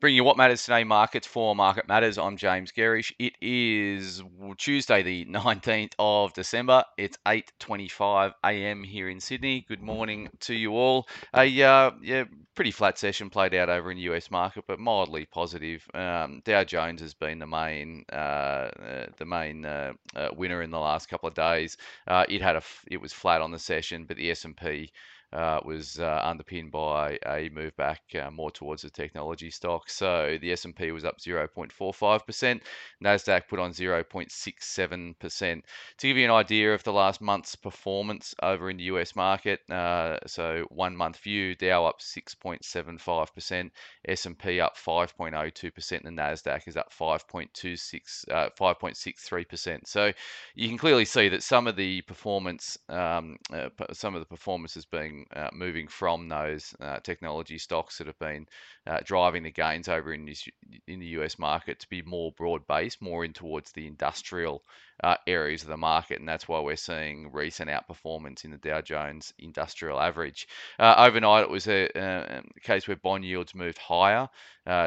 Bring you what matters today, markets for Market Matters. I'm James Gerrish. It is Tuesday, the 19th of December. It's 8:25 a.m. here in Sydney. Good morning to you all. A uh, yeah, pretty flat session played out over in the US market, but mildly positive. Um, Dow Jones has been the main uh, uh, the main uh, uh, winner in the last couple of days. Uh, it had a it was flat on the session, but the S&P uh, was uh, underpinned by a move back uh, more towards the technology stock. So the S&P was up 0.45%, Nasdaq put on 0.67%. To give you an idea of the last month's performance over in the US market, uh, so one month view, Dow up 6.75%, S&P up 5.02%, and the Nasdaq is up 5.26, 5.63%. Uh, so you can clearly see that some of the performance, um, uh, some of the performance has been uh, moving from those uh, technology stocks that have been uh, driving the gains over in, this, in the US market to be more broad based, more in towards the industrial uh, areas of the market, and that's why we're seeing recent outperformance in the Dow Jones Industrial Average. Uh, overnight, it was a, a, case where bond yields moved higher.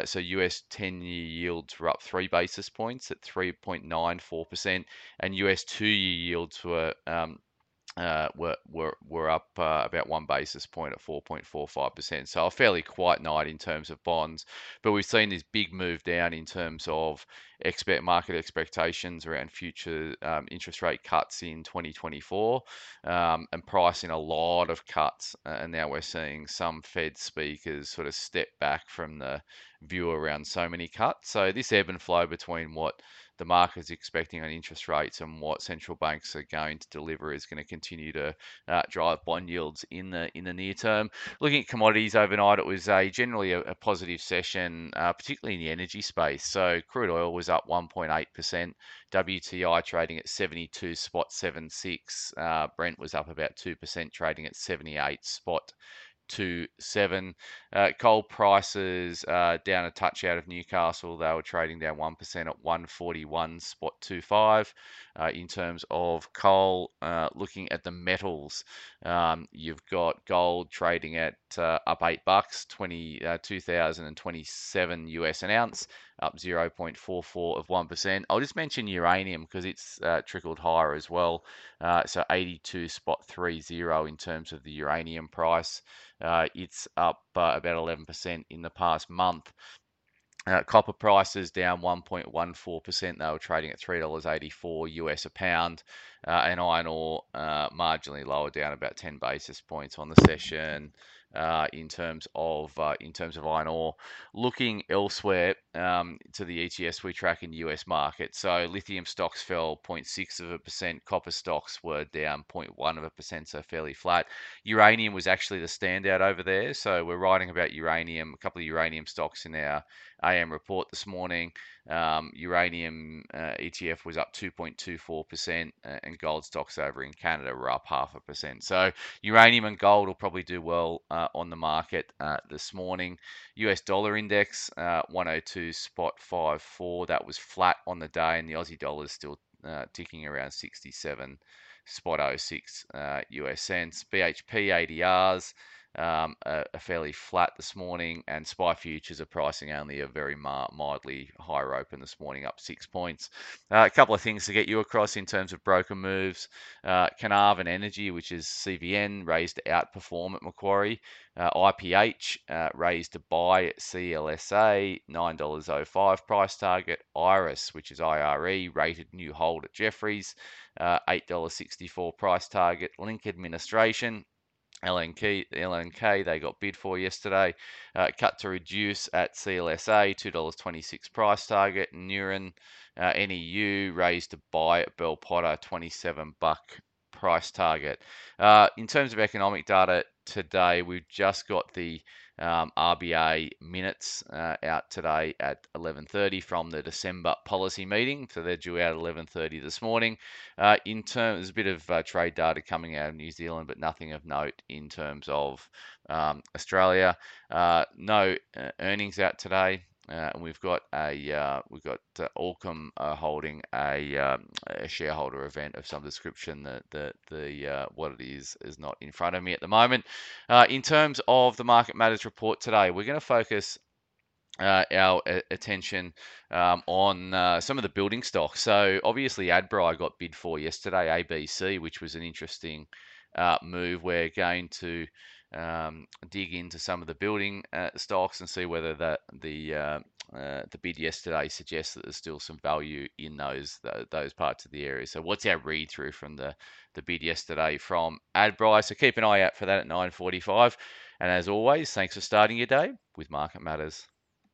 So US 10 year yields were up three basis points at 3.94%, and US two year yields were um, uh, were, were, were up uh, about one basis point at 4.45%. So a fairly quiet night in terms of bonds, but we've seen this big move down in terms of expect market expectations around future um, interest rate cuts in 2024 um, and pricing a lot of cuts. And now we're seeing some Fed speakers sort of step back from the view around so many cuts. So this ebb and flow between what the market is expecting on interest rates and what central banks are going to deliver is going to continue to uh, drive bond yields in the in the near term. Looking at commodities overnight, it was a generally a, a positive session, uh, particularly in the energy space. So crude oil was up 1.8%. WTI trading at 72 spot 76. Uh, Brent was up about 2%, trading at 78 spot to seven. Uh, coal prices uh, down a touch out of Newcastle. They were trading down one percent at 141 spot two five. Uh, in terms of coal, uh, looking at the metals, um, you've got gold trading at uh, up eight bucks, 20 uh, 2027 US an ounce up 0.44 of 1%. I'll just mention uranium because it's trickled higher as well. So 82 spot 30 in terms of the uranium price. Uh, it's up uh, about 11% in the past month. Uh, copper prices down 1.14%. They were trading at $3.84 US a pound. Uh, and iron ore uh, marginally lower, down about 10 basis points on the session uh, in terms of uh, in terms of iron ore. Looking elsewhere um, to the ETFs we track in the US market, so lithium stocks fell 0.6 of a percent, copper stocks were down 0.1 of a percent, so fairly flat. Uranium was actually the standout over there, so we're writing about uranium, a couple of uranium stocks in our AM report this morning. Um, uranium uh, ETF was up 2.24%, uh, and gold stocks over in Canada were up half a percent. So uranium and gold will probably do well uh, on the market uh, this morning. US dollar index uh, 102 spot 54. That was flat on the day, and the Aussie dollar is still uh, ticking around 67 spot 06 US cents. BHP ADRs um, are, fairly flat this morning, and SPI futures are pricing only a very mildly higher open this morning, up six points. Uh, a couple of things to get you across in terms of broker moves. Uh, Carnarvon Energy, which is CVN, raised to outperform at Macquarie. Uh, IPH uh, raised to buy at CLSA, $9.05 price target. Iress, which is IRE, rated new hold at Jefferies, uh, $8.64 price target. Link Administration, LNK, LNK they got bid for yesterday. Uh, cut to reduce at CLSA, $2.26 price target. Neuren, uh, NEU raised to buy at Bell Potter, 27 buck price target. Uh, in terms of economic data today, we've just got the um, RBA minutes uh, out today at 11:30 from the December policy meeting. So they're due out at 11:30 this morning. Uh, in terms, there's a bit of uh, trade data coming out of New Zealand, but nothing of note in terms of um, Australia. Uh, no uh, earnings out today. Uh, and we've got a uh, we've got uh, uh, holding a, um, a, shareholder event of some description. That the the uh, what it is is not in front of me at the moment. Uh, in terms of the market matters report today, we're going to focus uh, our attention um, on uh, some of the building stocks. So obviously, Adbri got bid for yesterday, ABC, which was an interesting uh, move. We're going to um, dig into some of the building uh, stocks and see whether that the uh, uh, the bid yesterday suggests that there's still some value in those those parts of the area. So what's our read through from the the bid yesterday from Adbri? So keep an eye out for that at 9:45. And as always, thanks for starting your day with Market Matters.